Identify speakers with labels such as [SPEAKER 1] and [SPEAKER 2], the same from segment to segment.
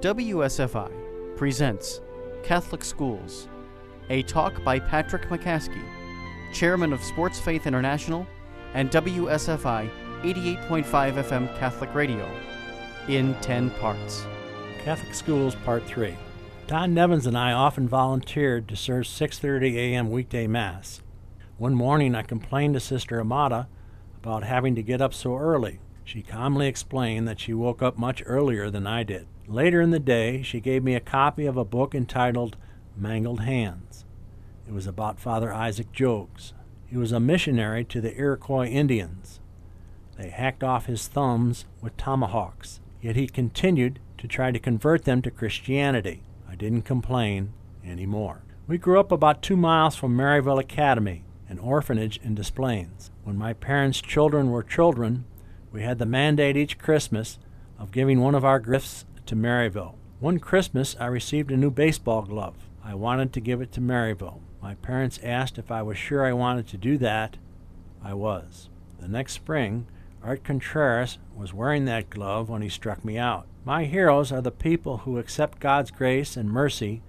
[SPEAKER 1] WSFI presents Catholic Schools, a talk by Patrick McCaskey, Chairman of Sports Faith International and WSFI 88.5 FM Catholic Radio, in 10 parts.
[SPEAKER 2] Catholic Schools Part 3. Don Nevins and I often volunteered to serve 6:30 a.m. weekday mass. One morning I complained to Sister Amata about having to get up so early. She calmly explained that she woke up much earlier than I did. Later in the day, she gave me a copy of a book entitled Mangled Hands. It was about Father Isaac Jogues. He was a missionary to the Iroquois Indians. They hacked off his thumbs with tomahawks, yet he continued to try to convert them to Christianity. I didn't complain anymore. We grew up about two miles from Maryville Academy, an orphanage in Des Plaines. When my parents' children were children, we had the mandate each Christmas of giving one of our gifts to Maryville. One Christmas, I received a new baseball glove. I wanted to give it to Maryville. My parents asked if I was sure I wanted to do that. I was. The next spring, Art Contreras was wearing that glove when he struck me out. My heroes are the people who accept God's grace and mercy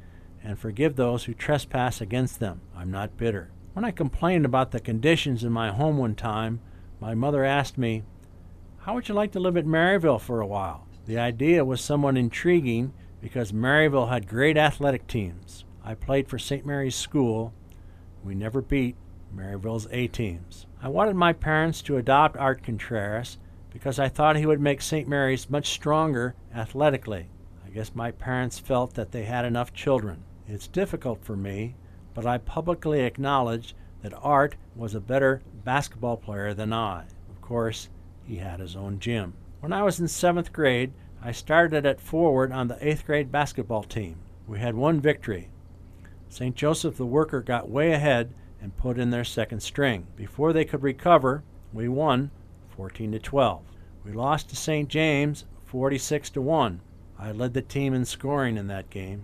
[SPEAKER 2] and forgive those who trespass against them. I'm not bitter. When I complained about the conditions in my home one time, my mother asked me, How would you like to live at Maryville for a while? The idea was somewhat intriguing because Maryville had great athletic teams. I played for St. Mary's School. We never beat Maryville's A teams. I wanted my parents to adopt Art Contreras because I thought he would make St. Mary's much stronger athletically. I guess my parents felt that they had enough children. It's difficult for me, but I publicly acknowledge that Art was a better basketball player than I. Of course, he had his own gym. When I was in seventh grade, I started at forward on the eighth grade basketball team. We had one victory. St. Joseph the Worker got way ahead and put in their second string. Before they could recover, we won 14 to 12. We lost to St. James 46 to 1. I led the team in scoring in that game.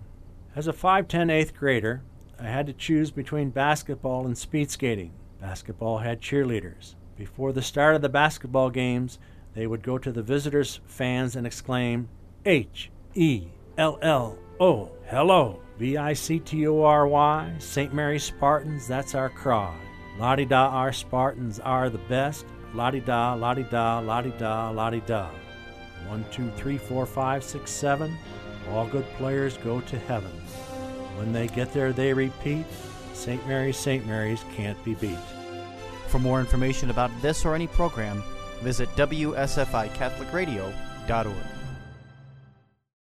[SPEAKER 2] As a 5'10 eighth grader, I had to choose between basketball and speed skating. Basketball had cheerleaders. Before the start of the basketball games, they would go to the visitors' fans and exclaim, H E L L O, hello, V I C T O R Y, St. Mary Spartans, that's our cry. La di da, our Spartans are the best. La di da, la di da, la di da, la di da. One, two, three, four, five, six, seven. All good players go to heaven. When they get there, they repeat, St. Mary's, St. Mary's can't be beat.
[SPEAKER 1] For more information about this or any program, visit WSFICatholicradio.org.